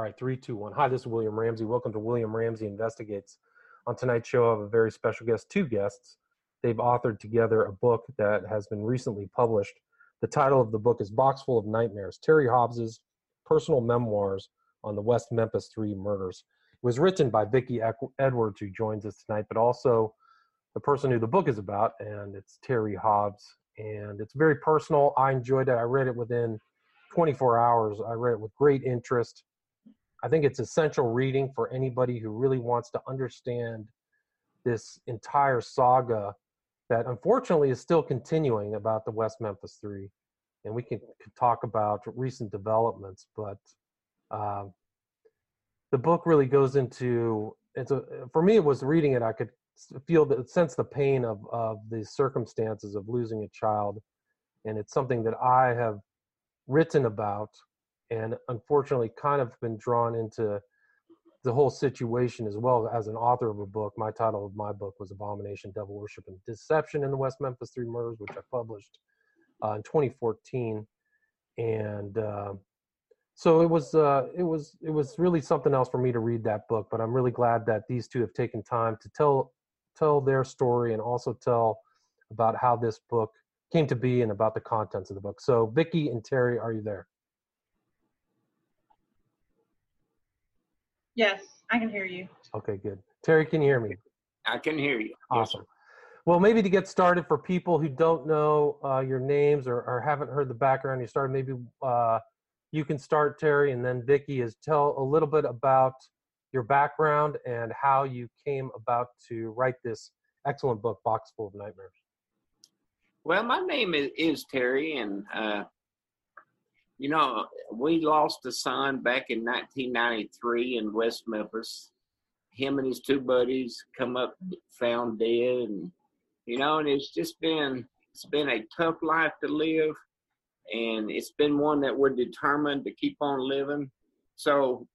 All right, three, two, one. Hi, this is William Ramsey. Welcome to William Ramsey Investigates. On tonight's show, I have a very special guest, two guests. They've authored together a book that has been recently published. The title of the book is Boxful of Nightmares Terry Hobbs's Personal Memoirs on the West Memphis Three Murders. It was written by Vicky Edwards, who joins us tonight, but also the person who the book is about, and it's Terry Hobbs. And it's very personal. I enjoyed it. I read it within 24 hours. I read it with great interest. I think it's essential reading for anybody who really wants to understand this entire saga that unfortunately is still continuing about the West Memphis Three. And we can, talk about recent developments, but uh, the book really goes into it's a for me it was reading it i could feel the sense the pain of of the circumstances of losing a child and it's something that i have written about and unfortunately kind of been drawn into the whole situation as well as an author of a book. My title of my book was Abomination, Devil Worship, and Deception in the West Memphis Three Murders, which I published uh, in 2014. And uh, so it was, uh, it was, it was really something else for me to read that book. But I'm really glad that these two have taken time to tell tell their story and also tell about how this book came to be and about the contents of the book. So, Vicky and Terry, are you there? Yes, I can hear you. Okay, good. Terry, can you hear me? I can hear you. Awesome. Well, maybe to get started for people who don't know uh, your names or, or, haven't heard the background, you started. Maybe uh, you can start, Terry, and then Vicky is tell a little bit about your background and how you came about to write this excellent book, Boxful of Nightmares. Well, my name is, is Terry, and uh, you know, we lost a son back in 1993 in West Memphis. Him and his two buddies come up found dead, and you know, and it's just been it's been a tough life to live, and it's been one that we're determined to keep on living. So,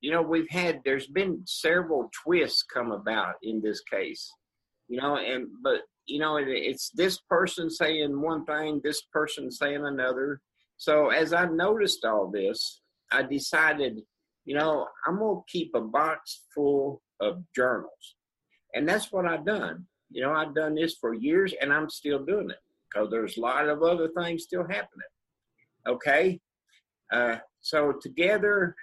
you know, we've had there's been several twists come about in this case, you know, and but you know, it, it's this person saying one thing, this person saying another so as I noticed all this, I decided, you know, I'm to keep a box full of journals. And that's what I've done. You know, I've done this for years and I'm still doing it because there's a lot of other things still happening. Okay. Uh, so together,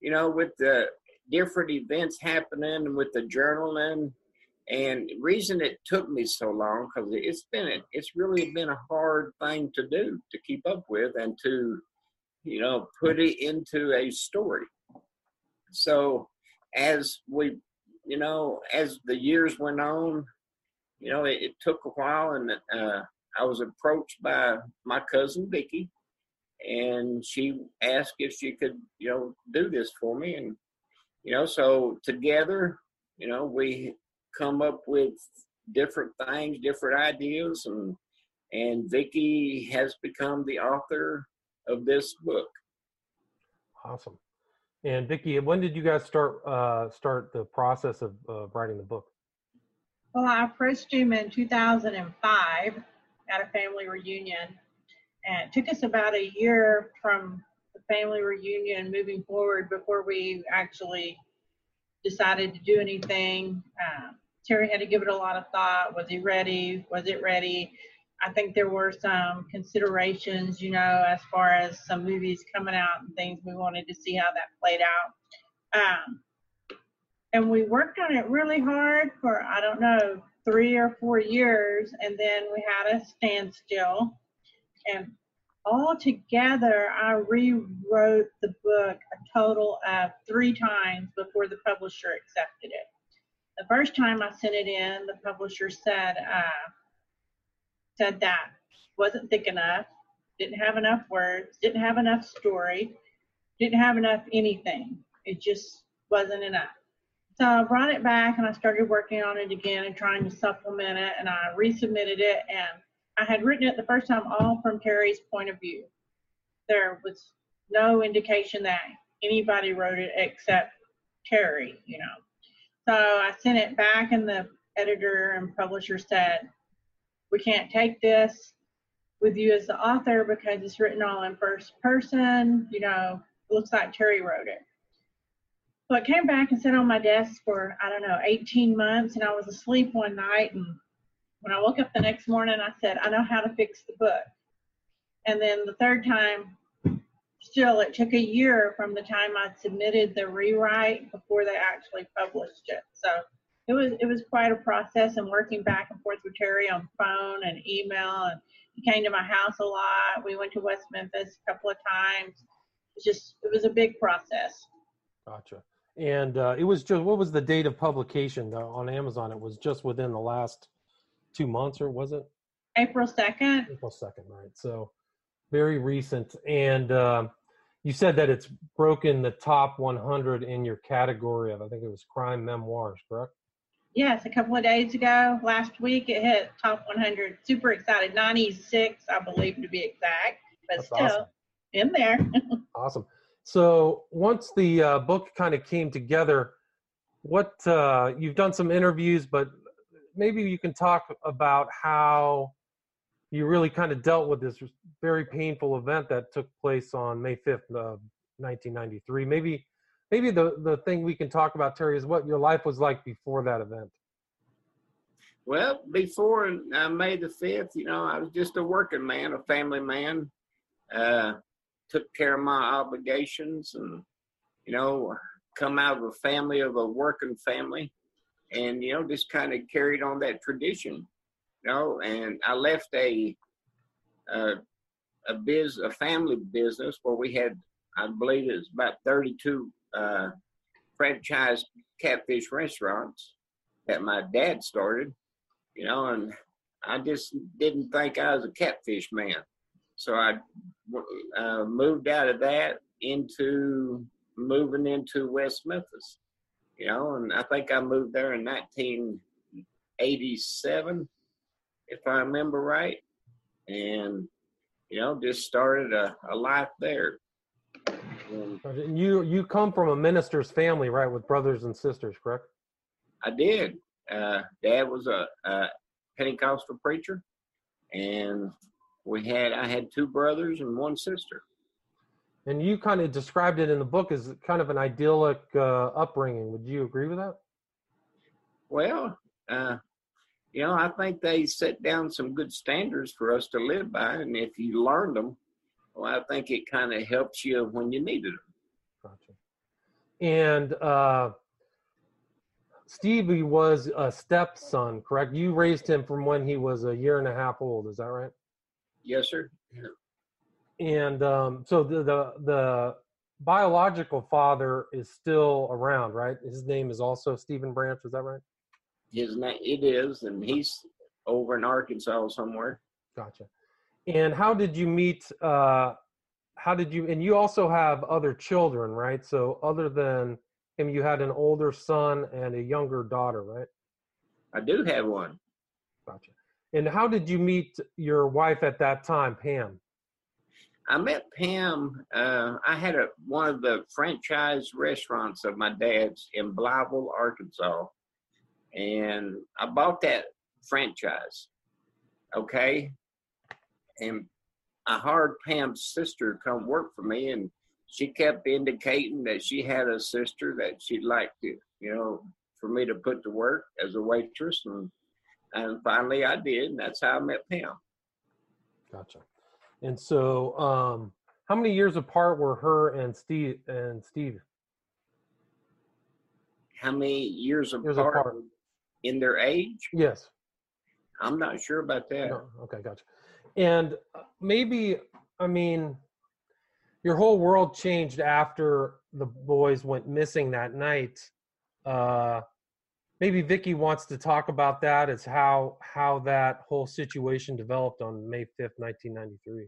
you know, with the different events happening with the journaling and reason it took me so long because it's been it's really been a hard thing to do to keep up with and to you know put it into a story. So as we you know as the years went on, you know it, it took a while and uh, I was approached by my cousin Vicky, and she asked if she could you know do this for me and you know so together you know we come up with different things, different ideas, and and Vicky has become the author of this book. Awesome. And Vicky, when did you guys start uh, start the process of uh, writing the book? Well, I approached him in 2005 at a family reunion, and it took us about a year from the family reunion moving forward before we actually decided to do anything. Um, Terry had to give it a lot of thought. Was he ready? Was it ready? I think there were some considerations, you know, as far as some movies coming out and things. We wanted to see how that played out. Um, and we worked on it really hard for, I don't know, three or four years. And then we had a standstill. And all together, I rewrote the book a total of three times before the publisher accepted it. The first time I sent it in, the publisher said uh, said that wasn't thick enough, didn't have enough words, didn't have enough story, didn't have enough anything. It just wasn't enough. So I brought it back and I started working on it again and trying to supplement it and I resubmitted it and I had written it the first time all from Terry's point of view. There was no indication that anybody wrote it except Terry, you know. So I sent it back, and the editor and publisher said, We can't take this with you as the author because it's written all in first person. You know, looks like Terry wrote it. So it came back and sat on my desk for, I don't know, 18 months. And I was asleep one night. And when I woke up the next morning, I said, I know how to fix the book. And then the third time, still, it took a year from the time I submitted the rewrite before they actually published it. So it was it was quite a process and working back and forth with Terry on phone and email and he came to my house a lot. We went to West Memphis a couple of times. It's just it was a big process. Gotcha. And uh, it was just what was the date of publication on Amazon? It was just within the last two months, or was it? April second. April second, right? So very recent. And uh, you said that it's broken the top 100 in your category of I think it was crime memoirs, correct? Yes, a couple of days ago, last week it hit top 100. Super excited, 96, I believe to be exact, but That's still awesome. in there. awesome. So once the uh, book kind of came together, what uh, you've done some interviews, but maybe you can talk about how you really kind of dealt with this very painful event that took place on May 5th, of 1993. Maybe maybe the the thing we can talk about terry is what your life was like before that event well before uh, may the 5th you know i was just a working man a family man uh, took care of my obligations and you know come out of a family of a working family and you know just kind of carried on that tradition know and i left a uh, a biz a family business where we had i believe it was about 32 uh, franchise catfish restaurants that my dad started, you know, and I just didn't think I was a catfish man. So I uh, moved out of that into moving into West Memphis, you know, and I think I moved there in 1987, if I remember right. And, you know, just started a, a life there. And you you come from a minister's family, right, with brothers and sisters, correct? I did. Uh, Dad was a, a Pentecostal preacher, and we had I had two brothers and one sister. And you kind of described it in the book as kind of an idyllic uh, upbringing. Would you agree with that? Well, uh, you know, I think they set down some good standards for us to live by, and if you learned them, well, I think it kind of helps you when you needed them. Gotcha. And uh, Stevie was a stepson, correct? You raised him from when he was a year and a half old. Is that right? Yes, sir. And um, so the, the the biological father is still around, right? His name is also Stephen Branch. Is that right? His name it is, and he's over in Arkansas somewhere. Gotcha. And how did you meet? Uh, how did you? And you also have other children, right? So other than him, you had an older son and a younger daughter, right? I do have one. Gotcha. And how did you meet your wife at that time, Pam? I met Pam. Uh, I had a one of the franchise restaurants of my dad's in Blytheville, Arkansas, and I bought that franchise. Okay, and I hired Pam's sister to come work for me, and she kept indicating that she had a sister that she'd like to, you know, for me to put to work as a waitress, and and finally I did, and that's how I met Pam. Gotcha. And so, um, how many years apart were her and Steve and Steve? How many years, years apart, apart, in their age? Yes. I'm not sure about that. No. Okay, gotcha and uh, maybe i mean your whole world changed after the boys went missing that night uh maybe vicky wants to talk about that as how how that whole situation developed on may 5th 1993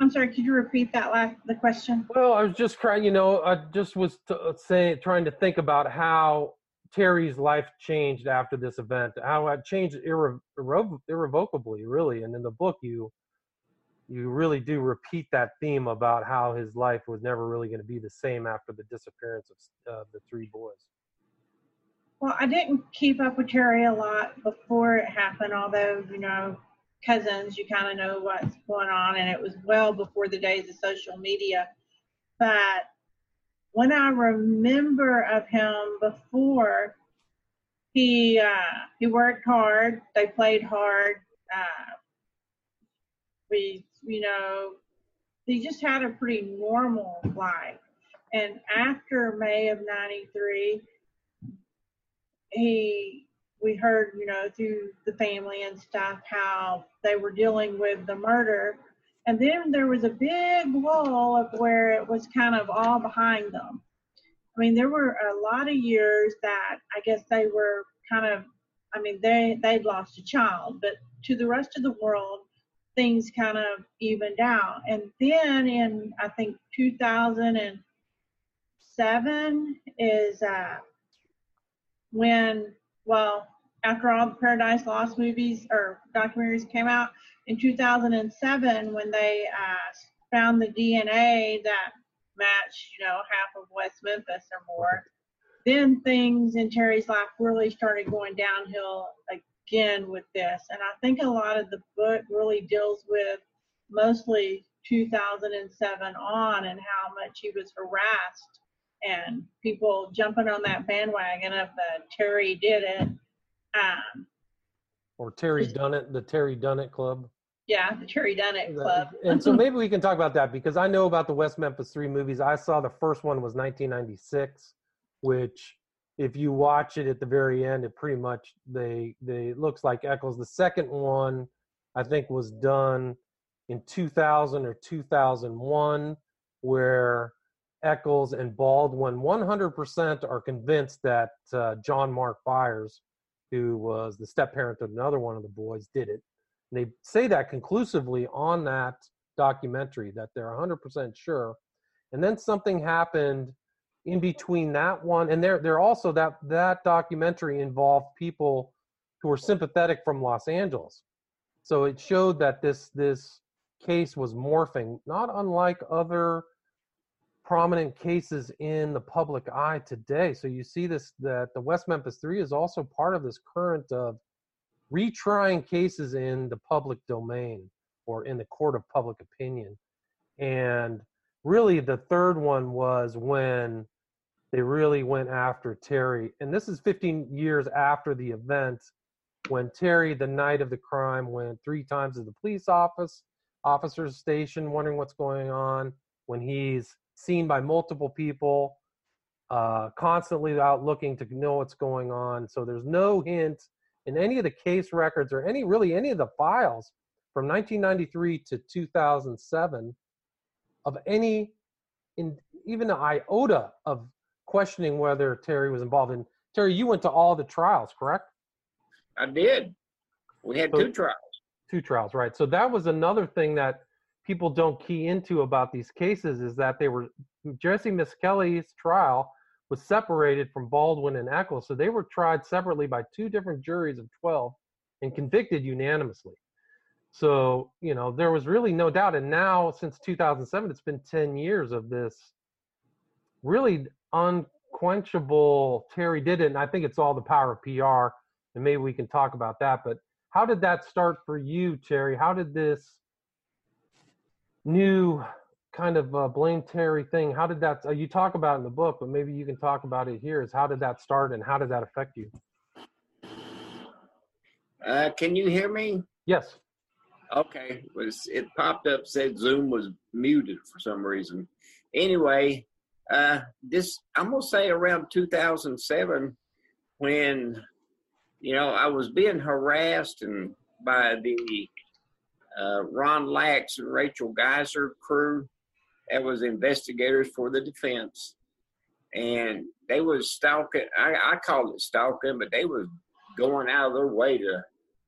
i'm sorry could you repeat that last the question well i was just trying you know i just was t- saying trying to think about how Terry's life changed after this event. How it changed irre- irre- irrevocably, really. And in the book, you you really do repeat that theme about how his life was never really going to be the same after the disappearance of uh, the three boys. Well, I didn't keep up with Terry a lot before it happened, although you know, cousins, you kind of know what's going on, and it was well before the days of social media. But what I remember of him before, he uh, he worked hard. They played hard. Uh, we, you know, he just had a pretty normal life. And after May of '93, he we heard, you know, through the family and stuff how they were dealing with the murder. And then there was a big wall of where it was kind of all behind them. I mean, there were a lot of years that I guess they were kind of, I mean, they, they'd lost a child, but to the rest of the world, things kind of evened out. And then in, I think, 2007 is uh, when, well, after all the Paradise Lost movies or documentaries came out in 2007, when they uh, found the DNA that matched, you know, half of West Memphis or more, then things in Terry's life really started going downhill again with this. And I think a lot of the book really deals with mostly 2007 on and how much he was harassed and people jumping on that bandwagon of the Terry did it um, or Terry Dunnett, the Terry Dunnett Club. Yeah, the Terry Dunnett Club. and so maybe we can talk about that because I know about the West Memphis Three movies. I saw the first one was 1996, which if you watch it at the very end, it pretty much they they looks like Echols. The second one, I think, was done in 2000 or 2001, where Echols and Baldwin 100% are convinced that uh, John Mark Byers who was the step parent of another one of the boys, did it. And they say that conclusively on that documentary that they're 100% sure. And then something happened in between that one and they're they're also that that documentary involved people who were sympathetic from Los Angeles. So it showed that this this case was morphing, not unlike other prominent cases in the public eye today. So you see this that the West Memphis Three is also part of this current of retrying cases in the public domain or in the court of public opinion. And really, the third one was when they really went after Terry. And this is 15 years after the event when Terry, the night of the crime, went three times to the police office, officer's station, wondering what's going on. When he's seen by multiple people, uh, constantly out looking to know what's going on. So there's no hint in any of the case records or any really any of the files from 1993 to 2007 of any in even an iota of questioning whether Terry was involved in Terry you went to all the trials correct? I did. We had so, two trials. two trials right. So that was another thing that people don't key into about these cases is that they were Jesse Misskelley's trial was separated from Baldwin and Echols. so they were tried separately by two different juries of 12 and convicted unanimously. So, you know, there was really no doubt. And now, since 2007, it's been 10 years of this really unquenchable Terry did it. And I think it's all the power of PR. And maybe we can talk about that. But how did that start for you, Terry? How did this new kind of uh, blame Terry thing. How did that? Uh, you talk about in the book, but maybe you can talk about it here. Is how did that start and how did that affect you? Uh, can you hear me? Yes. Okay. Was it popped up said Zoom was muted for some reason. Anyway, uh, this I'm gonna say around 2007 when you know I was being harassed and by the uh, Ron Lax and Rachel Geiser crew that was investigators for the defense. And they was stalking, I, I called it stalking, but they was going out of their way to,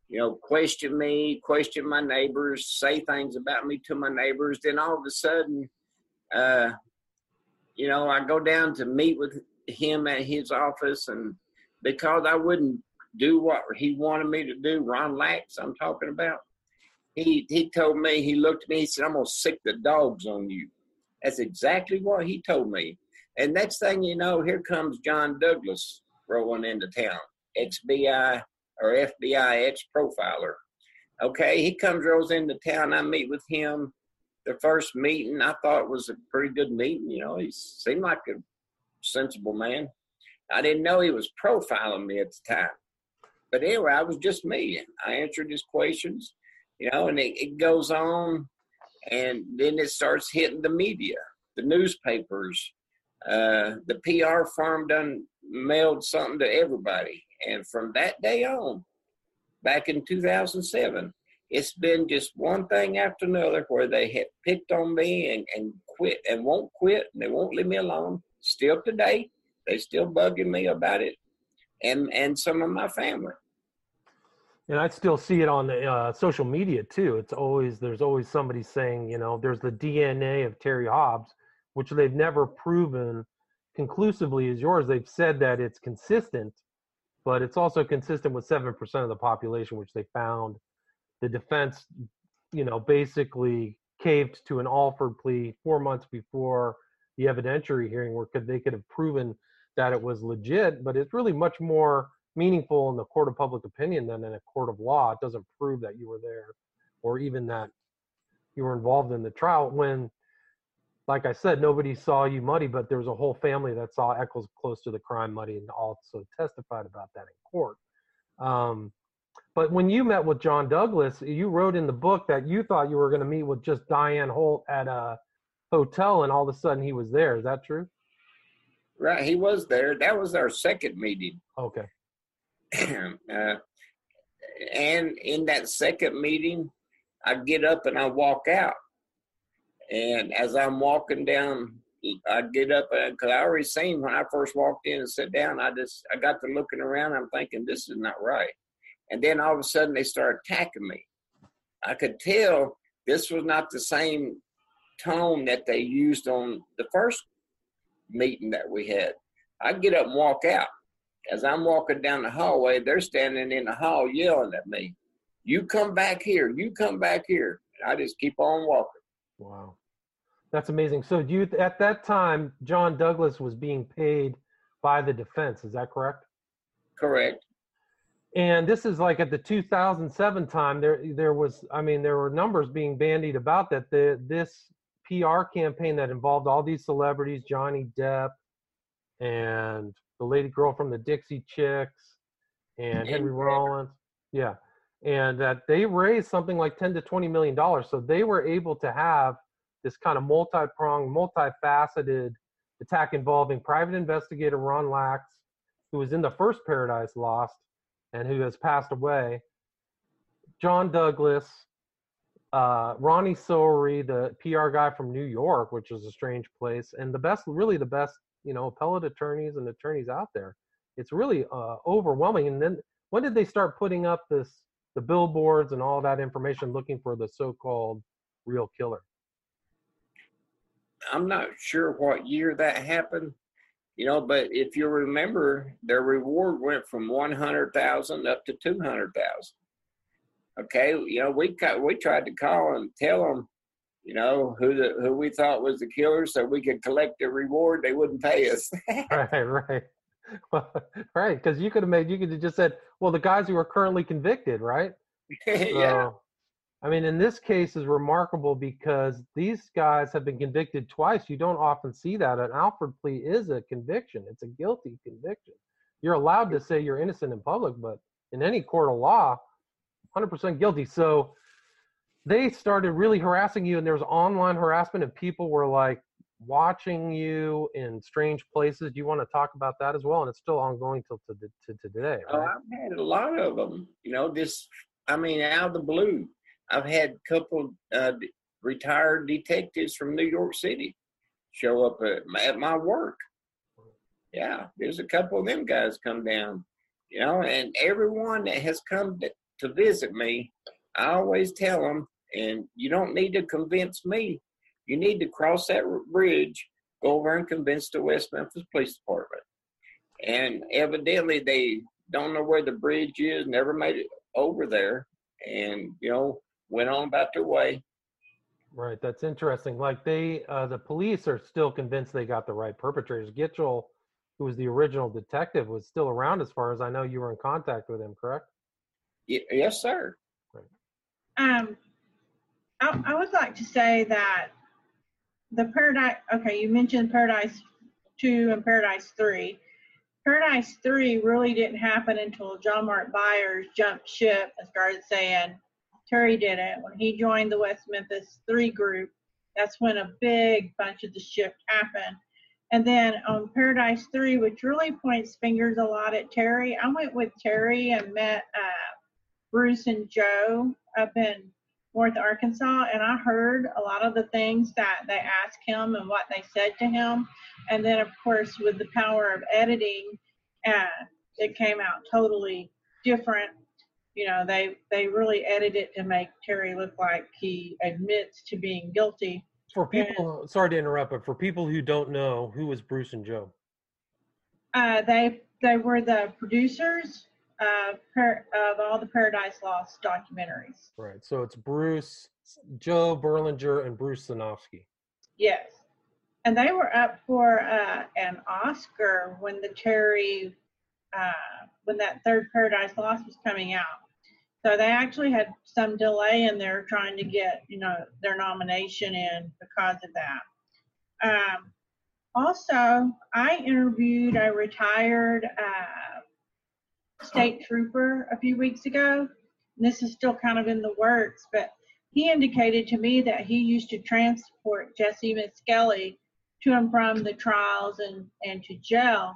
you know, question me, question my neighbors, say things about me to my neighbors. Then all of a sudden, uh, you know, I go down to meet with him at his office, and because I wouldn't do what he wanted me to do, Ron Lax, I'm talking about, he he told me he looked at me he said i'm gonna sick the dogs on you that's exactly what he told me and next thing you know here comes john douglas rolling into town xbi or fbi ex-profiler okay he comes rolls into town i meet with him the first meeting i thought was a pretty good meeting you know he seemed like a sensible man. I didn't know he was profiling me at the time. But anyway, I was just me. I answered his questions, you know, and it, it goes on, and then it starts hitting the media, the newspapers. Uh, the PR firm done mailed something to everybody. And from that day on, back in 2007, it's been just one thing after another where they have picked on me and, and quit and won't quit and they won't leave me alone. Still today, they still bugging me about it, and and some of my family. And I still see it on the uh, social media too. It's always there's always somebody saying, you know, there's the DNA of Terry Hobbs, which they've never proven conclusively is yours. They've said that it's consistent, but it's also consistent with seven percent of the population, which they found the defense, you know, basically caved to an Alford plea four months before the evidentiary hearing, where could they could have proven that it was legit. But it's really much more meaningful in the court of public opinion than in a court of law. It doesn't prove that you were there, or even that you were involved in the trial. When, like I said, nobody saw you muddy, but there was a whole family that saw Echols close to the crime muddy and also testified about that in court. Um, but when you met with John Douglas, you wrote in the book that you thought you were going to meet with just Diane Holt at a hotel, and all of a sudden he was there. Is that true? Right, he was there. That was our second meeting. Okay. uh, and in that second meeting, I get up and I walk out. And as I'm walking down, I get up because I already seen when I first walked in and sat down. I just I got to looking around. I'm thinking this is not right. And then all of a sudden they start attacking me. I could tell this was not the same tone that they used on the first meeting that we had. I get up and walk out. As I'm walking down the hallway, they're standing in the hall yelling at me, You come back here, you come back here. And I just keep on walking. Wow. That's amazing. So do you at that time John Douglas was being paid by the defense, is that correct? Correct and this is like at the 2007 time there there was i mean there were numbers being bandied about that the this pr campaign that involved all these celebrities johnny depp and the lady girl from the dixie chicks and henry rollins. Yeah and that they raised something like 10 to 20 million dollars so they were able to have this kind of multi-pronged multifaceted attack involving private investigator ron lax who was in the first paradise lost and who has passed away, John Douglas, uh, Ronnie Soury, the PR guy from New York, which is a strange place, and the best, really the best, you know, appellate attorneys and attorneys out there. It's really uh, overwhelming. And then when did they start putting up this, the billboards and all that information looking for the so-called real killer? I'm not sure what year that happened, you know, but if you remember, their reward went from one hundred thousand up to two hundred thousand. Okay, you know, we we tried to call and tell them, you know, who the who we thought was the killer, so we could collect the reward. They wouldn't pay us. right, right, right. Because you could have made, you could have just said, well, the guys who are currently convicted, right? yeah. So, I mean, in this case is remarkable because these guys have been convicted twice. You don't often see that. An Alford plea is a conviction. It's a guilty conviction. You're allowed to say you're innocent in public, but in any court of law, 100% guilty. So they started really harassing you, and there was online harassment, and people were like watching you in strange places. Do you want to talk about that as well? And it's still ongoing till to, to, to today. Oh, right? Oh, I've had a lot of them. You know, this. I mean, out of the blue I've had a couple uh, retired detectives from New York City show up at my, at my work. Yeah, there's a couple of them guys come down, you know, and everyone that has come to, to visit me, I always tell them, and you don't need to convince me. You need to cross that bridge, go over and convince the West Memphis Police Department. And evidently, they don't know where the bridge is, never made it over there. And, you know, went on about their way. Right, that's interesting. Like they, uh, the police are still convinced they got the right perpetrators. Gitchell, who was the original detective, was still around as far as I know. You were in contact with him, correct? Y- yes, sir. Right. Um, I, I would like to say that the paradise. Okay, you mentioned Paradise 2 and Paradise 3. Paradise 3 really didn't happen until John Mark Byers jumped ship and started saying Terry did it. When he joined the West Memphis 3 group, that's when a big bunch of the shift happened. And then on Paradise 3, which really points fingers a lot at Terry, I went with Terry and met uh, Bruce and Joe up in North Arkansas, and I heard a lot of the things that they asked him and what they said to him. And then, of course, with the power of editing, uh, it came out totally different. You know, they they really edited it to make Terry look like he admits to being guilty. For people, sorry to interrupt, but for people who don't know, who was Bruce and Joe? Uh, they they were the producers of, of all the Paradise Lost documentaries. Right. So it's Bruce, Joe Berlinger, and Bruce Sinofsky. Yes. And they were up for uh, an Oscar when the Terry, uh, when that third Paradise Lost was coming out. So they actually had some delay in there trying to get, you know, their nomination in because of that. Um, also, I interviewed a retired uh, state trooper a few weeks ago. And this is still kind of in the works, but he indicated to me that he used to transport Jesse Misskelley to and from the trials and, and to jail.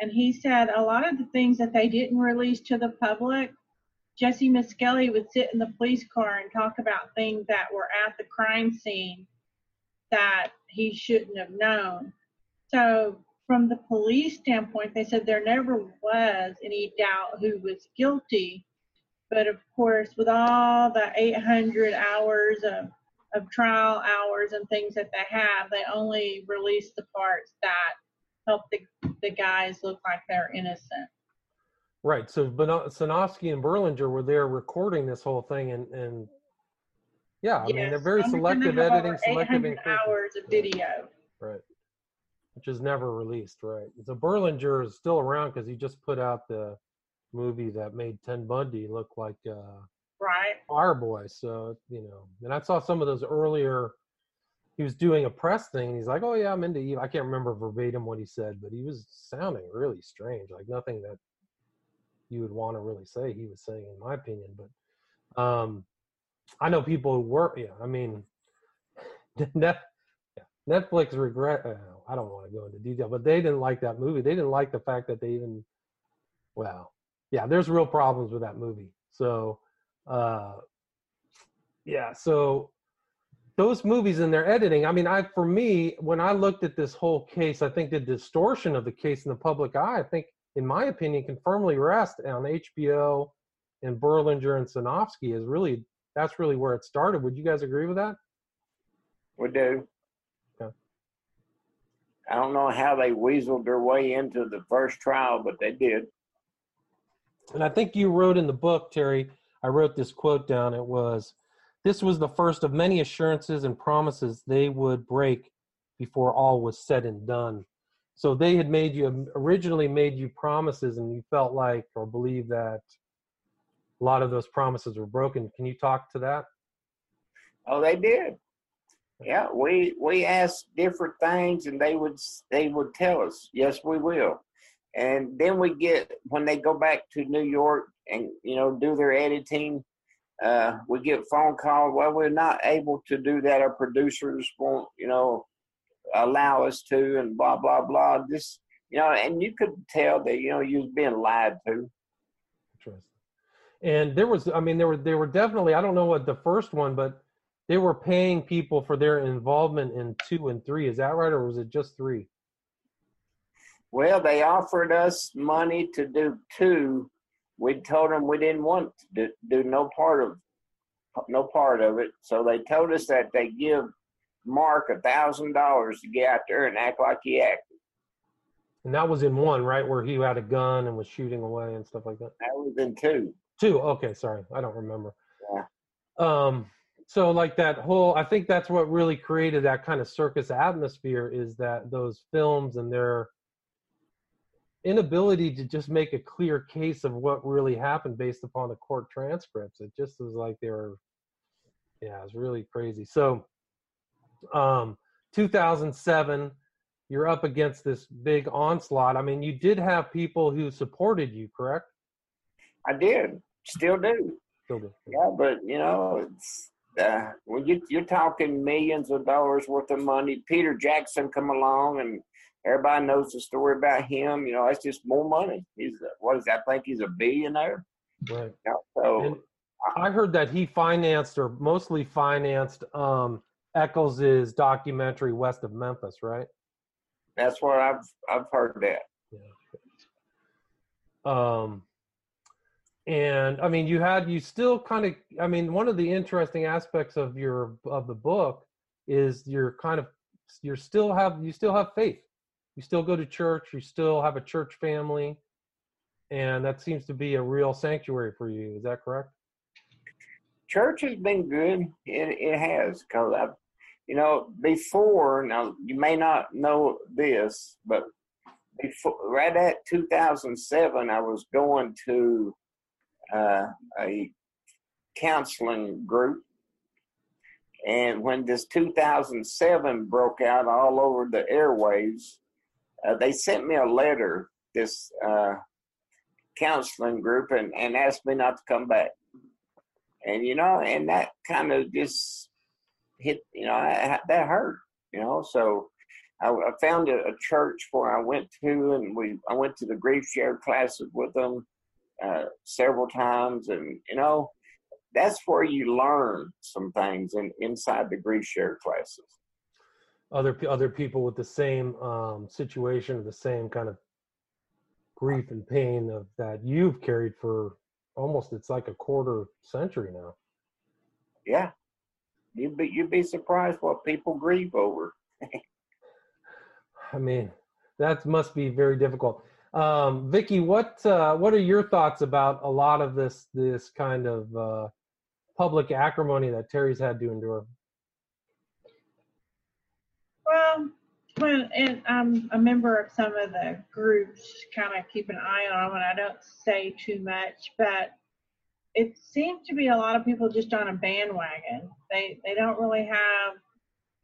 And he said a lot of the things that they didn't release to the public, Jesse Misskelley would sit in the police car and talk about things that were at the crime scene that he shouldn't have known. So from the police standpoint, they said there never was any doubt who was guilty. But of course, with all the 800 hours of, of trial hours and things that they have, they only release the parts that help the, the guys look like they're innocent. Right. So Sinofsky and Berlinger were there recording this whole thing, and, and yeah, I yes, mean they're very selective editing, selective hours of video. Right which is never released, right? So Berlinger is still around because he just put out the movie that made Ted Bundy look like uh, right Fireboy. So you know, and I saw some of those earlier. He was doing a press thing, and he's like, "Oh yeah, I'm into Eve." I can't remember verbatim what he said, but he was sounding really strange, like nothing that you would want to really say he was saying, in my opinion. But um, I know people who work. Yeah, I mean, Netflix regret. Uh, I don't want to go into detail, but they didn't like that movie. They didn't like the fact that they even. Well, yeah, there's real problems with that movie. So, uh, yeah, so those movies and their editing. I mean, I for me, when I looked at this whole case, I think the distortion of the case in the public eye, I think, in my opinion, can firmly rest on HBO and Berlinger and Sinofsky is really that's really where it started. Would you guys agree with that? We do. I don't know how they weaseled their way into the first trial, but they did. And I think you wrote in the book, Terry, I wrote this quote down. It was, This was the first of many assurances and promises they would break before all was said and done. So they had made you, originally made you promises, and you felt like or believed that a lot of those promises were broken. Can you talk to that? Oh, they did yeah, we we asked different things, and they would they would tell us, yes, we will. And then we get when they go back to New York and you know do their editing, uh, we get phone calls. Well, we're not able to do that. Our producers won't, you know, allow us to, and blah blah blah. This, you know, and you could tell that you know you was being lied to. Interesting. And there was, I mean, there were there were definitely. I don't know what the first one, but they were paying people for their involvement in two and three. Is that right, or was it just three? Well, they offered us money to do two. We told them we didn't want to do, do no part of no part of it. So they told us that they give Mark a thousand dollars to get out there and act like he acted. And that was in one, right, where he had a gun and was shooting away and stuff like that. That was in two. Two. Okay, sorry, I don't remember. Yeah. Um, so like that whole i think that's what really created that kind of circus atmosphere is that those films and their inability to just make a clear case of what really happened based upon the court transcripts it just was like they were yeah it was really crazy so um 2007 you're up against this big onslaught. I mean, you did have people who supported you, correct? I did, still do. Still do. Yeah, but you know, it's uh, when you you're talking millions of dollars worth of money. Peter Jackson come along, and everybody knows the story about him. You know, that's just more money. He's what is that? I think he's a billionaire. Right. Yeah, so And I heard that he financed or mostly financed um, Echols's documentary West of Memphis, right? that's what I've I've heard that. Yeah. Um, and I mean, you had you still kind of. I mean, one of the interesting aspects of your of the book is you're kind of you're still have you still have faith. You still go to church. You still have a church family, and that seems to be a real sanctuary for you. Is that correct? church has been good. It it has because I've, you know, before now you may not know this, but before right at 2007, I was going to uh, a counseling group, and when this 2007 broke out all over the airwaves, uh, they sent me a letter. This uh, counseling group and, and asked me not to come back and you know, and that kind of just hit, you know, I, that hurt, you know. So I, I found a, a, church where I went to, and we I went to the grief share classes with them uh, several times, and you know, that's where you learn some things in, inside the grief share classes. Other other people with the same um, situation, the same kind of grief and pain of that you've carried for almost it's like a quarter century now. Yeah, you'd be you'd be surprised what people grieve over. I mean, that must be very difficult. Um, Vicky, what uh, what are your thoughts about a lot of this this kind of uh, public acrimony that Terry's had to endure? Well, when and I'm a member of some of the groups, kind of keep an eye on them, and I don't say too much, but it seems to be a lot of people just on a bandwagon. They they don't really have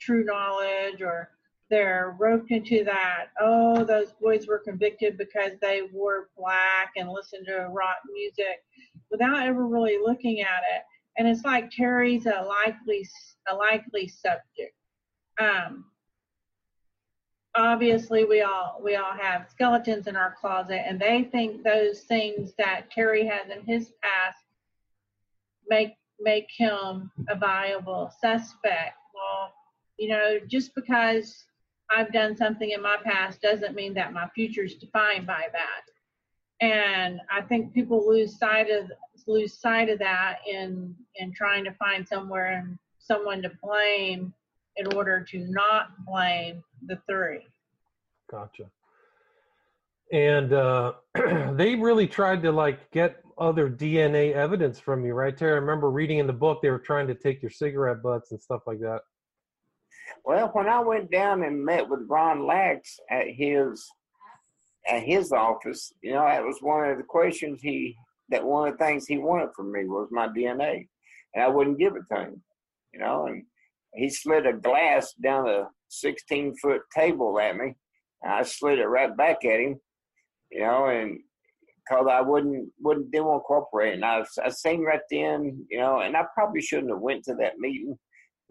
true knowledge, or they're roped into that. Oh, those boys were convicted because they wore black and listened to rock music, without ever really looking at it. And it's like Terry's a likely a likely subject. Um, obviously we all we all have skeletons in our closet and they think those things that Terry has in his past make make him a viable suspect. Well, you know, just because I've done something in my past doesn't mean that my future is defined by that. And I think people lose sight of lose sight of that in in trying to find somewhere and someone to blame in order to not blame the three. Gotcha. And uh, they really tried to like get other DNA evidence from you, right, Terry? I remember reading in the book they were trying to take your cigarette butts and stuff like that. Well, when I went down and met with Ron Lax at his at his office, you know, that was one of the questions he that one of the things he wanted from me was my DNA, and I wouldn't give it to him, you know, and he slid a glass down a 16 foot table at me. And I slid it right back at him, you know, and because I wouldn't wouldn't didn't want to cooperate, and I I seen right then, you know, and I probably shouldn't have went to that meeting,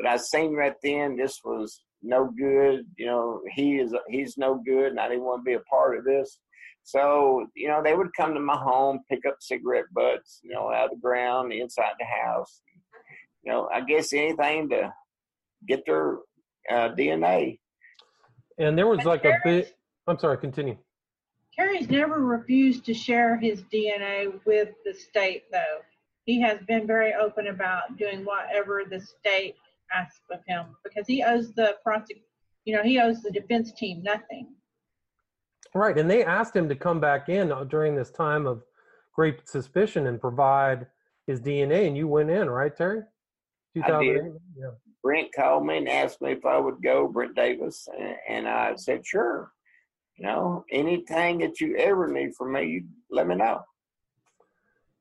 but I seen right then this was no good, you know, he is he's no good, and I didn't want to be a part of this. So, you know, they would come to my home, pick up cigarette butts, you know, out of the ground, inside the house. You know, I guess anything to get their uh, DNA. And there was like a bit. I'm sorry. Continue. Terry's never refused to share his DNA with the state, though. He has been very open about doing whatever the state asks of him because he owes the prosec, you know, he owes the defense team nothing. Right, and they asked him to come back in uh, during this time of great suspicion and provide his DNA, and you went in, right, Terry? I did. Yeah. Brent called me and asked me if I would go, Brent Davis, and I said sure. You know, anything that you ever need from me, let me know.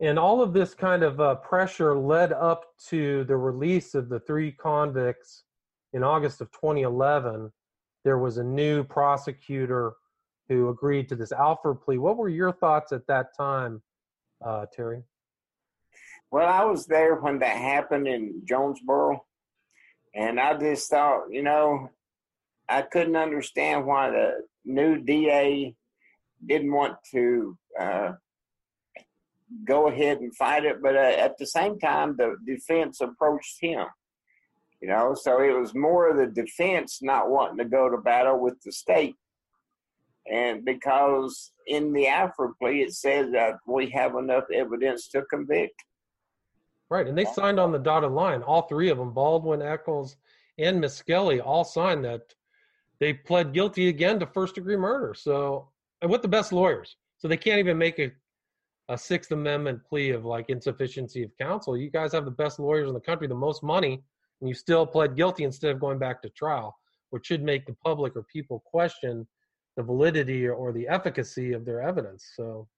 And all of this kind of uh, pressure led up to the release of the three convicts in August of 2011. there was a new prosecutor who agreed to this Alford plea. What were your thoughts at that time, uh, Terry? Well, I was there when that happened in Jonesboro, and I just thought, you know, I couldn't understand why the new DA didn't want to uh, go ahead and fight it, but uh, at the same time, the defense approached him. You know, so it was more of the defense not wanting to go to battle with the state. And because in the Alford plea, it says that we have enough evidence to convict. Right, and they signed on the dotted line. All three of them, Baldwin, Echols, and Misskelley, all signed that they pled guilty again to first degree murder. So, and with the best lawyers, so they can't even make a a Sixth Amendment plea of like insufficiency of counsel. You guys have the best lawyers in the country, the most money, and you still pled guilty instead of going back to trial, which should make the public or people question the validity or the efficacy of their evidence. So,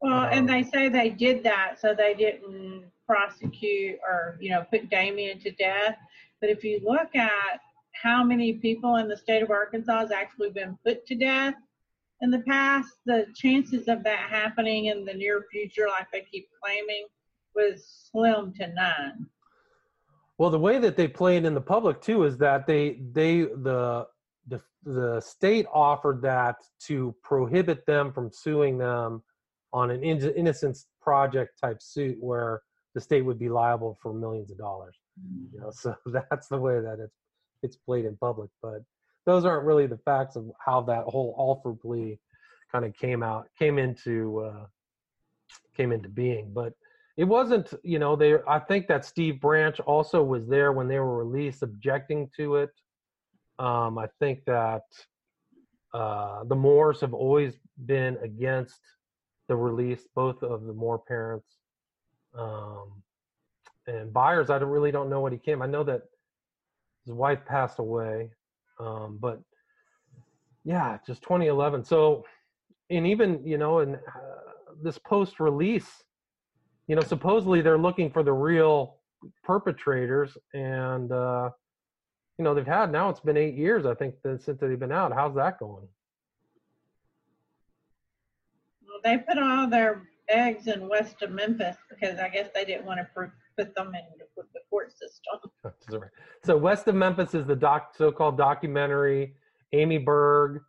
well, um, and they say they did that so they didn't prosecute or you know put Damien to death. But if you look at how many people in the state of Arkansas has actually been put to death in the past, the chances of that happening in the near future, like they keep claiming, was slim to none. Well, the way that they play it in the public too is that they they the the the state offered that to prohibit them from suing them on an innocence project type suit where the state would be liable for millions of dollars. You know, so that's the way that it's it's played in public. But those aren't really the facts of how that whole Alford plea kind of came out came into uh, came into being. But it wasn't you know they i think that steve branch also was there when they were released objecting to it um, i think that uh, the moores have always been against the release both of the moore parents um, and Byers i don't, really don't know what he came i know that his wife passed away um, but yeah just 2011 so and even you know in uh, this post release you know, supposedly they're looking for the real perpetrators, and uh, you know they've had now it's been eight years I think since they've been out. How's that going? Well, they put all their eggs in west of Memphis because I guess they didn't want to put them in with the court system. so west of Memphis is the doc, so-called documentary. Amy Berg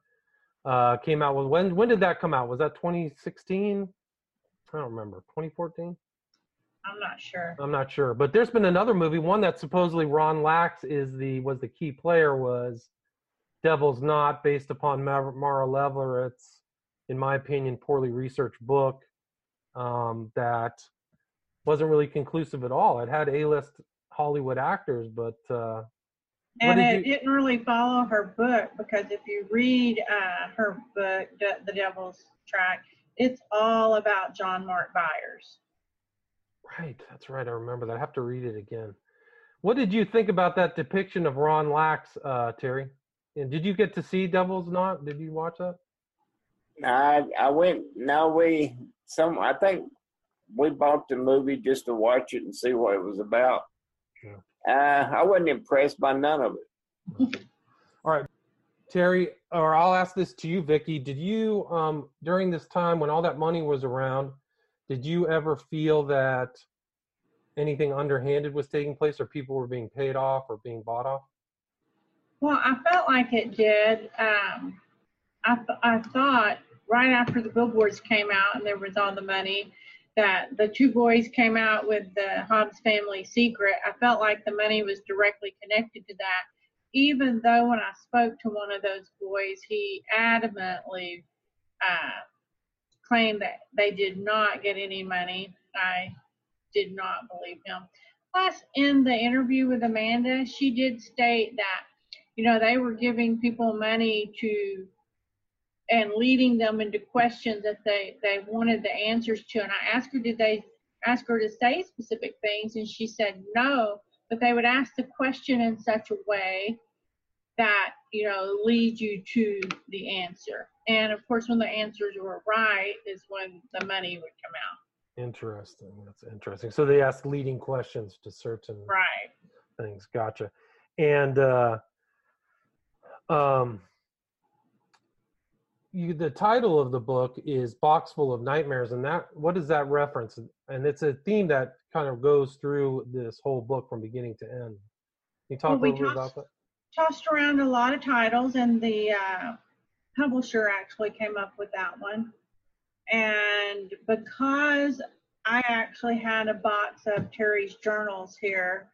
uh, came out with when? When did that come out? Was that 2016? I don't remember. 2014. I'm not sure. I'm not sure, but there's been another movie, one that supposedly Ron Lax is the was the key player was Devil's Knot, based upon Mara Leveritt's, in my opinion, poorly researched book um, that wasn't really conclusive at all. It had A-list Hollywood actors, but uh, and it you... didn't really follow her book because if you read uh, her book, The Devil's Track, it's all about John Mark Byers. Right, that's right. I remember that. I have to read it again. What did you think about that depiction of Ron Lax, uh, Terry? And did you get to see Devil's Knot? Did you watch that? I I went. No, we some. I think we bought the movie just to watch it and see what it was about. Yeah. Uh, I wasn't impressed by none of it. All right, Terry, or I'll ask this to you, Vicky. Did you, um, during this time when all that money was around, did you ever feel that anything underhanded was taking place or people were being paid off or being bought off? Well, I felt like it did. Um, I, th- I thought right after the billboards came out and there was all the money that the two boys came out with the Hobbs family secret. I felt like the money was directly connected to that. Even though when I spoke to one of those boys, he adamantly uh, claimed that they did not get any money. I did not believe him. Plus, in the interview with Amanda, she did state that, you know, they were giving people money to and leading them into questions that they, they wanted the answers to. And I asked her, did they ask her to say specific things? And she said no, but they would ask the question in such a way that, you know, leads you to the answer. And of course, when the answers were right is when the money would come out. Interesting. That's interesting. So they ask leading questions to certain right things. Gotcha. And uh, Um, you the title of the book is "Boxful of Nightmares," and that what does that reference? And it's a theme that kind of goes through this whole book from beginning to end. Can you talk Well, a little bit about that? Tossed around a lot of titles, and the uh, publisher actually came up with that one. And because I actually had a box of Terry's journals here,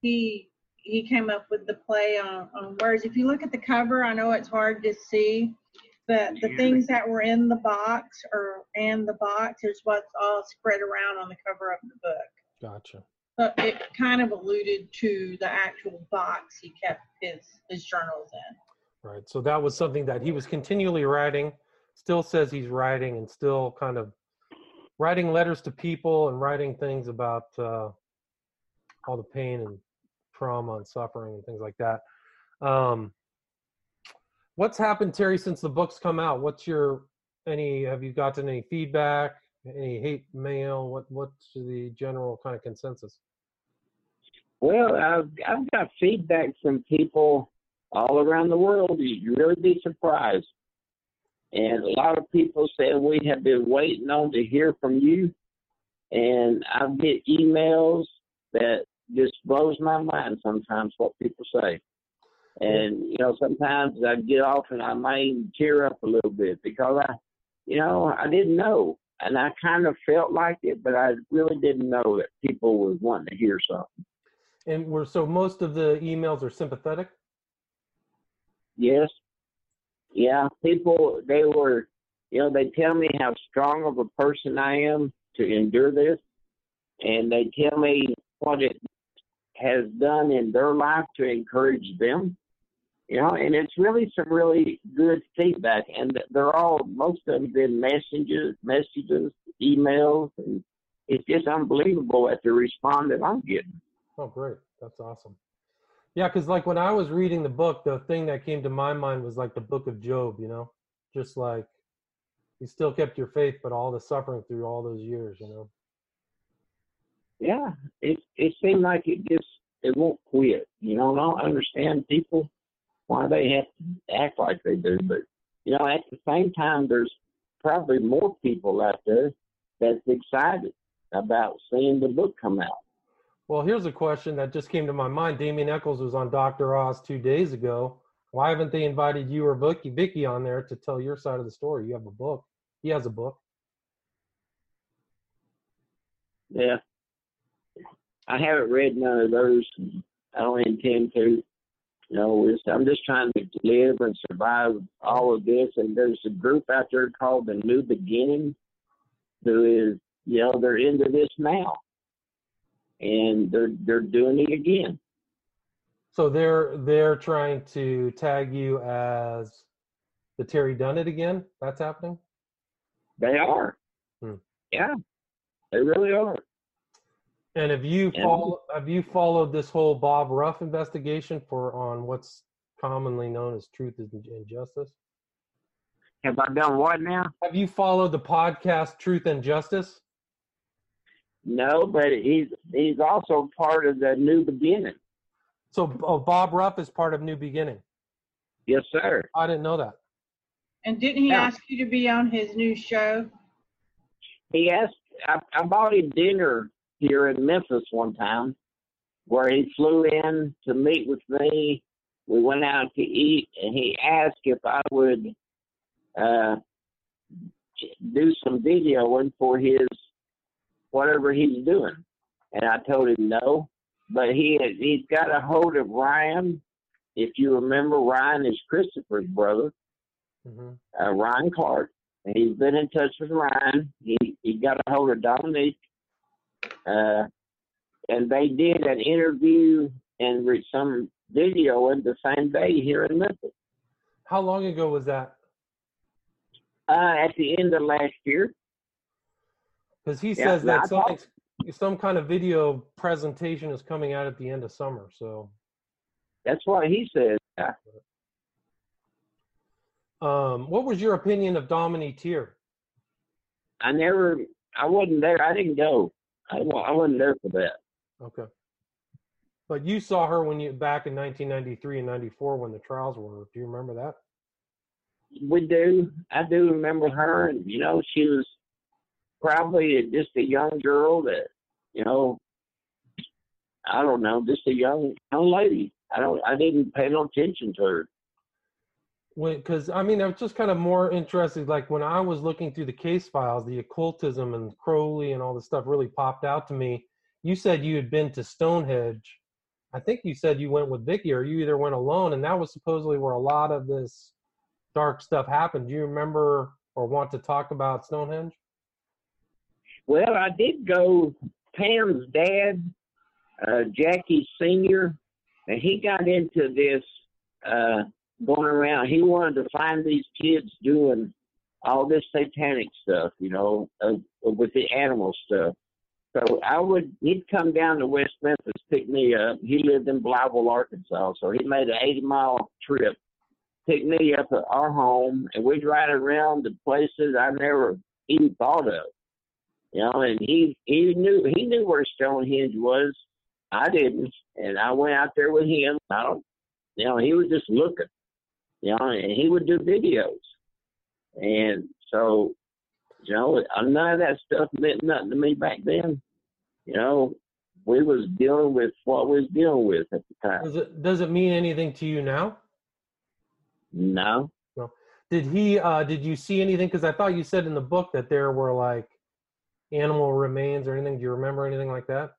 he he came up with the play on, on words. If you look at the cover, I know it's hard to see, but the Yeah. things that were in the box or and the box is what's all spread around on the cover of the book. Gotcha. So it kind of alluded to the actual box he kept his his journals in. Right. So that was something that he was continually writing, still says he's writing, and still kind of writing letters to people and writing things about uh, all the pain and trauma and suffering and things like that. Um, what's happened, Terry, since the book's come out? What's your any? Have you gotten any feedback? Any hate mail? What What's the general kind of consensus? Well, I've, I've got feedback from people all around the world. You'd really be surprised. And a lot of people say we have been waiting on to hear from you. And I get emails that just blows my mind sometimes what people say. And, you know, sometimes I get off and I might even tear up a little bit because I, you know, I didn't know. And I kind of felt like it, but I really didn't know that people was wanting to hear something. And we're so most of the emails are sympathetic. Yes. Yeah, people, they were, you know, they tell me how strong of a person I am to endure this. And they tell me what it has done in their life to encourage them. You know, and it's really some really good feedback. And they're all, most of them been messages, messages, emails, and it's just unbelievable at the response that I'm getting. Oh, great. That's awesome. Yeah, because like when I was reading the book, the thing that came to my mind was like the book of Job, you know, just like you still kept your faith, but all the suffering through all those years, you know. yeah, it it seemed like it just it won't quit. You know, and I don't understand people why they have to act like they do, but you know, at the same time, there's probably more people out there that's excited about seeing the book come out. Well, here's a question that just came to my mind. Damien Echols was on Dr. Oz two days ago. Why haven't they invited you or Vicky, Vicky on there to tell your side of the story? You have a book. He has a book. Yeah, I haven't read none of those. I don't intend to. You know, it's, I'm just trying to live and survive all of this. And there's a group out there called the New Beginning, who is, you know, they're into this now, and they're they're doing it again. So they're they're trying to tag you as the Terry done it again. That's happening. They are, Hmm. yeah, they really are. And have you Yeah. follow, have you followed this whole Bob Ruff investigation for on what's commonly known as Truth and and Justice? Have I done what now? Have you followed the podcast Truth and Justice? No, but he's he's also part of the New Beginning. So oh, Bob Ruff is part of New Beginning. Yes, sir. I didn't know that. And didn't he Yeah. ask you to be on his new show? He asked. I, I bought him dinner here in Memphis one time, where he flew in to meet with me. We went out to eat, and he asked if I would uh, do some videoing for his whatever he's doing, and I told him no. But he he's got a hold of Ryan. If you remember, Ryan is Christopher's brother hmm uh, Ryan Clark. And he's been in touch with Ryan. He he got a hold of Domini, uh, and they did an interview and re- some video in the same day here in Memphis. How long ago was that? Uh, at the end of last year, Because he Yeah, says that some some kind of video presentation is coming out at the end of summer. So that's what he said. Uh, Um, what was your opinion of Domini Teer? I never, I wasn't there. I didn't go. I, wa- I wasn't there for that. Okay. But you saw her when you back in 1993 and 94 when the trials were. Do you remember that? We do. I do remember her, and you know, she was probably just a young girl that, you know, I don't know, just a young young lady. I don't. I didn't pay no attention to her. Because I mean, I was just kind of more interested. Like when I was looking through the case files, the occultism and Crowley and all this stuff really popped out to me. You said you had been to Stonehenge. I think you said you went with Vicky, or you either went alone, and that was supposedly where a lot of this dark stuff happened. Do you remember or want to talk about Stonehenge? Well, I did go. Pam's dad, uh, Jackie Senior, and he got into this uh, going around. He wanted to find these kids doing all this satanic stuff, you know, uh, with the animal stuff. So I would, he'd come down to West Memphis, pick me up. He lived in Blytheville, Arkansas, so he made an 80 mile trip, pick me up at our home, and we'd ride around the places I never even thought of. You know, and he he knew he knew where Stonehenge was. I didn't, and I went out there with him. I don't, you know, he was just looking, you know, and he would do videos, and so, you know, none of that stuff meant nothing to me back then. You know, we was dealing with what we was dealing with at the time. Does it does it mean anything to you now? No. No. Did he? uh Did you see anything? Because I thought you said in the book that there were like animal remains or anything. Do you remember anything like that?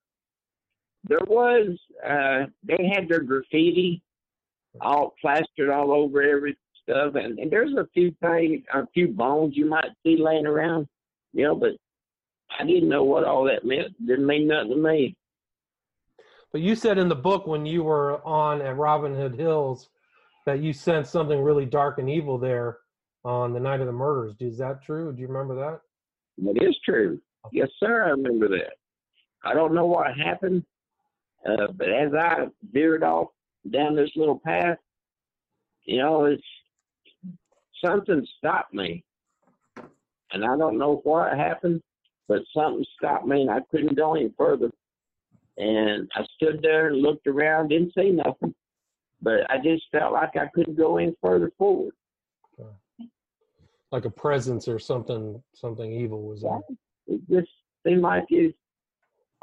There was. Uh, they had their graffiti all plastered all over every stuff, and, and there's a few things, a few bones you might see laying around, you know, but I didn't know what all that meant. Didn't mean nothing to me. But you said in the book when you were on at Robin Hood Hills that you sensed something really dark and evil there on the night of the murders. Is that true? Do you remember that? It is true. Yes, sir. I remember that. I don't know what happened, uh, but as I veered off down this little path, you know, it's something stopped me, and I don't know what happened, but something stopped me, and I couldn't go any further. And I stood there and looked around, didn't see nothing, but I just felt like I couldn't go any further forward. Like a presence or something, something evil was there. It just seemed like it.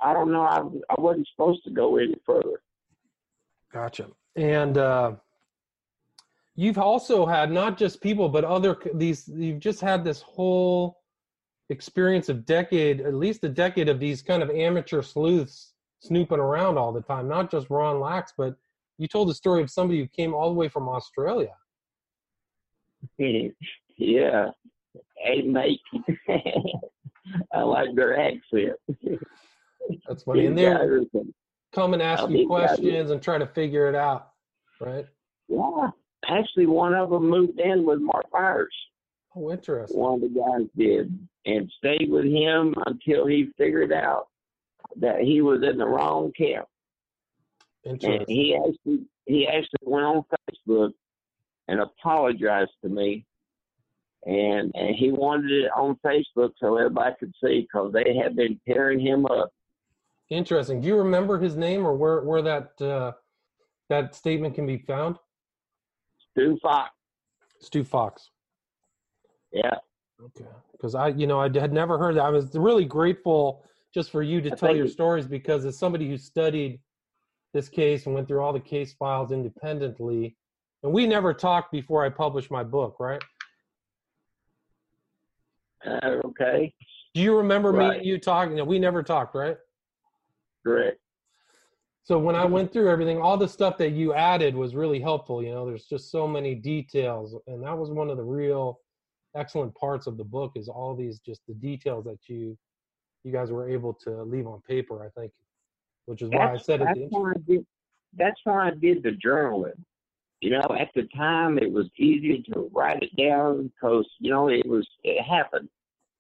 I don't know. I I wasn't supposed to go any further. Gotcha. And uh, you've also had not just people, but other these. You've just had this whole experience of decade, at least a decade of these kind of amateur sleuths snooping around all the time. Not just Ron Lax, but you told the story of somebody who came all the way from Australia. yeah. Hey, mate. I like their accent. That's funny. And they're come and ask you questions and try to figure it out, right? Yeah. Actually, one of them moved in with Mark Myers. Oh, interesting. One of the guys did and stayed with him until he figured out that he was in the wrong camp. And he actually he actually went on Facebook and apologized to me and and he wanted it on Facebook so everybody could see because they had been tearing him up. Interesting. Do you remember his name or where where that uh, that statement can be found? Stu Fox. Stu Fox. Yeah. Okay. Because I, you know, I had never heard that. I was really grateful just for you to I tell your stories because as somebody who studied this case and went through all the case files independently, and we never talked before I published my book, right? Uh, okay. Do you remember right. me and you talking? We never talked, right? Correct. So when I went through everything, all the stuff that you added was really helpful. You know, there's just so many details, and that was one of the real excellent parts of the book. Is all these just the details that you you guys were able to leave on paper. I think, which is why that's, I said that's it. Why I did, that's why I did the journaling. You know, at the time it was easy to write it down because you know it was it happened.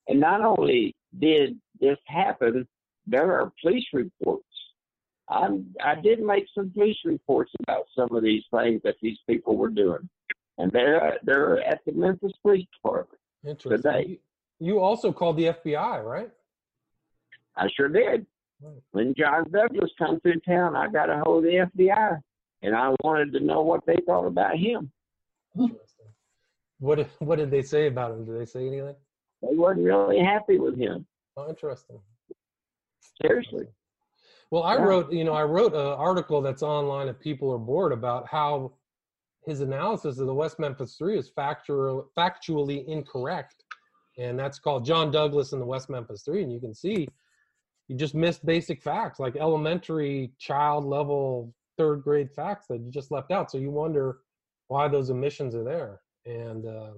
And not only did this happen, there are police reports. I I did make some police reports about some of these things that these people were doing, and they're they're at the Memphis Police Department Interesting. today. You also called the FBI, right? I sure did. Right. When John Douglas come through town, I got a hold of the FBI, and I wanted to know what they thought about him. Interesting. What what did they say about him? Did they say anything? They weren't really happy with him. Oh, interesting. Seriously. Well, I Yeah. wrote, you know, I wrote an article that's online if People Are Bored about how his analysis of the West Memphis Three is factual, factually incorrect, and that's called John Douglas and the West Memphis Three. And you can see you just missed basic facts, like elementary child level third grade facts that you just left out. So you wonder why those omissions are there. And uh,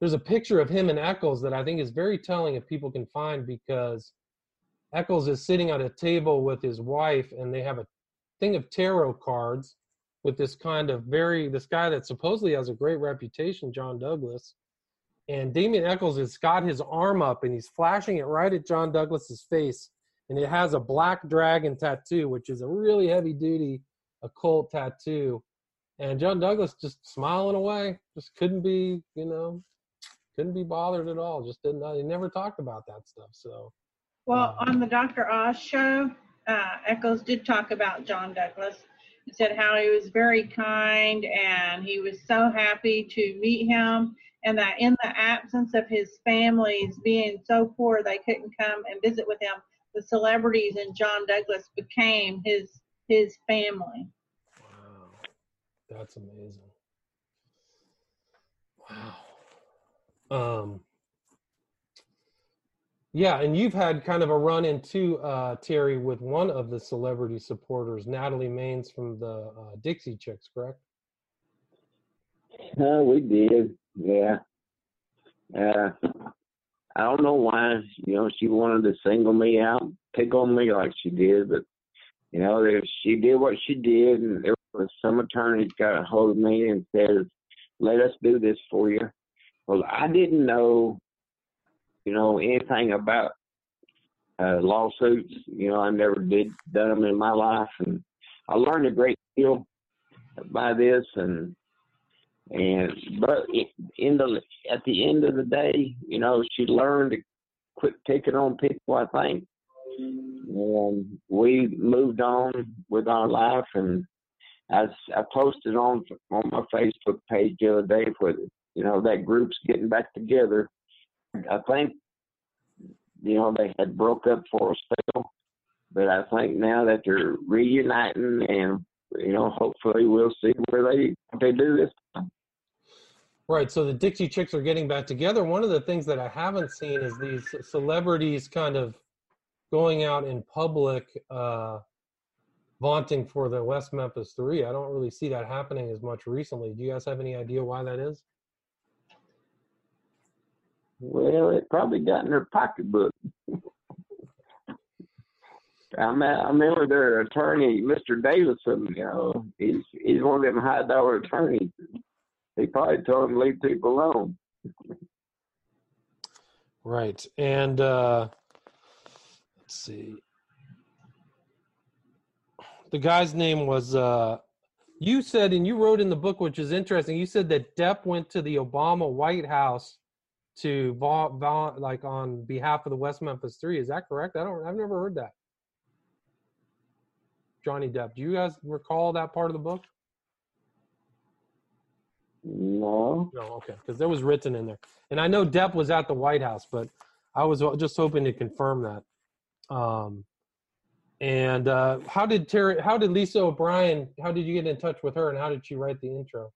there's a picture of him and Echols that I think is very telling if people can find because Echols is sitting at a table with his wife and they have a thing of tarot cards with this kind of very this guy that supposedly has a great reputation, John Douglas. And Damien Echols has got his arm up and he's flashing it right at John Douglas's face. And it has a black dragon tattoo, which is a really heavy duty occult tattoo. And John Douglas just smiling away, just couldn't be, you know, couldn't be bothered at all. Just didn't. He never talked about that stuff. So Well, on the Dr. Oz show, uh, Echols did talk about John Douglas. He said how he was very kind and he was so happy to meet him, and that in the absence of his families being so poor they couldn't come and visit with him, the celebrities and John Douglas became his his family. Wow, that's amazing. Wow. Um. Yeah, and you've had kind of a run into uh, Terry with one of the celebrity supporters, Natalie Maines from the uh, Dixie Chicks, correct? Uh, we did, yeah. Uh, I don't know why, you know, she wanted to single me out, pick on me like she did, but you know, there, she did what she did, and there was some attorneys got a hold of me and said, "Let us do this for you." Well, I didn't know, you know, anything about uh, lawsuits. You know, I never did done them in my life, and I learned a great deal by this, and and but in the at the end of the day, you know, she learned to quit picking on people. I think, and we moved on with our life. And I I posted on on my Facebook page the other day for you know that group's getting back together. I think you know they had broke up for a spell, but I think now that they're reuniting and you know hopefully we'll see where they they do this. Right. So the Dixie Chicks are getting back together. One of the things that I haven't seen is these celebrities kind of going out in public, uh, vaunting for the West Memphis Three. I don't really see that happening as much recently. Do you guys have any idea why that is? Well, it probably got in their pocketbook. I, I remember their attorney, Mr. Davison. You know, he's he's one of them high dollar attorneys. He probably told them to leave people alone. Right. And uh, let's see. The guy's name was. Uh, you said, and you wrote in the book, which is interesting. You said that Depp went to the Obama White House to va- va- like on behalf of the West Memphis Three. Is that correct? I don't. I've never heard that. Johnny Depp. Do you guys recall that part of the book? No, No, okay, because that was written in there, and I know Depp was at the White House, but I was just hoping to confirm that. Um, and uh, how did Terry? How did Lisa O'Brien? How did you get in touch with her, and how did she write the intro?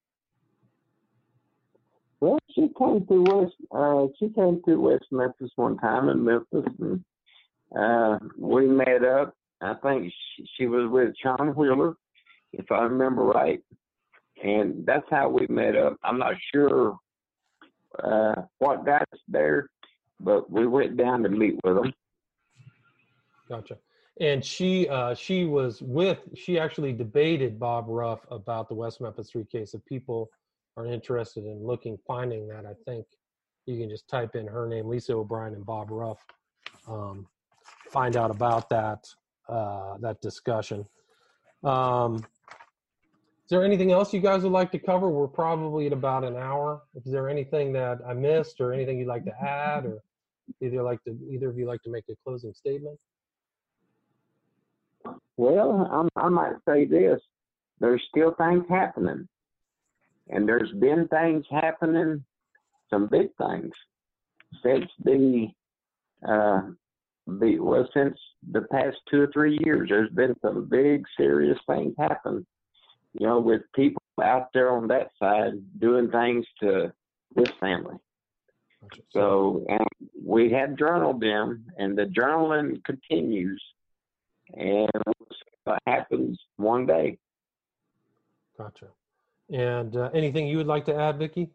Well, she came to West. Uh, she came to West Memphis one time in Memphis, and uh, we met up. I think she, she was with Sean Wheeler, if I remember right. and that's how we met up. I'm not sure uh, what got us there, but we went down to meet with them. Gotcha. And she uh, she was with she actually debated Bob Ruff about the West Memphis Three case. of people are interested in looking finding that, I think you can just type in her name, Lisa O'Brien and Bob Ruff, um, find out about that uh, that discussion. Um, is there anything else you guys would like to cover? We're probably at about an hour. Is there anything that I missed, or anything you'd like to add, or either like to either of you like to make a closing statement? Well, I'm, I might say this: there's still things happening, and there's been things happening, some big things since the uh, the well since the past two or three years. There's been some big, serious things happen. You know, with people out there on that side doing things to this family. So and we have journaled them, and the journaling continues, and what happens one day. Gotcha. And uh, anything you would like to add, Vicky?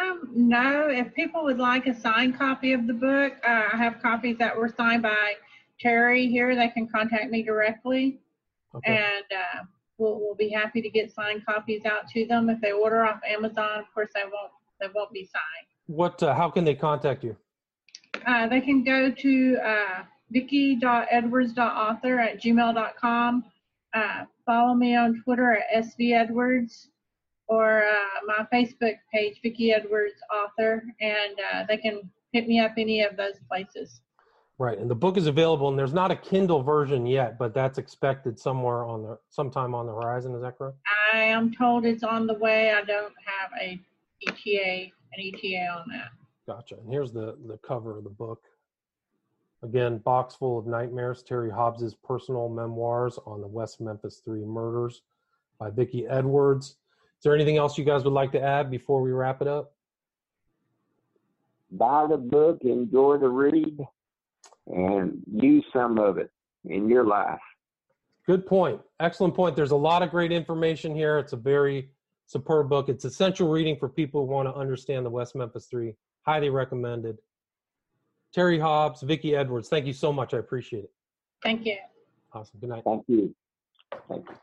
Um, no, if people would like a signed copy of the book, uh, I have copies that were signed by Terry here. They can contact me directly, Okay. and uh, we'll, we'll be happy to get signed copies out to them. If they order off Amazon, of course, they won't they won't be signed. What? Uh, how can they contact you? Uh, they can go to uh, vicky.edwards.author at gmail.com. Follow me on Twitter at svedwards or uh, my Facebook page, Vicky Edwards Author, and uh, they can hit me up any of those places. Right, and the book is available, and there's not a Kindle version yet, but that's expected somewhere on the sometime on the horizon. Is that correct? I am told it's on the way. I don't have a ETA, an ETA on that. Gotcha. And here's the the cover of the book. Again, Boxful of Nightmares. Terry Hobbs's personal memoirs on the West Memphis Three murders by Vicky Edwards. Is there anything else you guys would like to add before we wrap it up? Buy the book, enjoy the read, and use some of it in your life. Good point. Excellent point. There's a lot of great information here. It's a very superb book. It's essential reading for people who want to understand the West Memphis Three. Highly recommended. Terry Hobbs, Vicky Edwards, thank you so much. I appreciate it. Thank you. Awesome. Good night. Thank you. Thank you.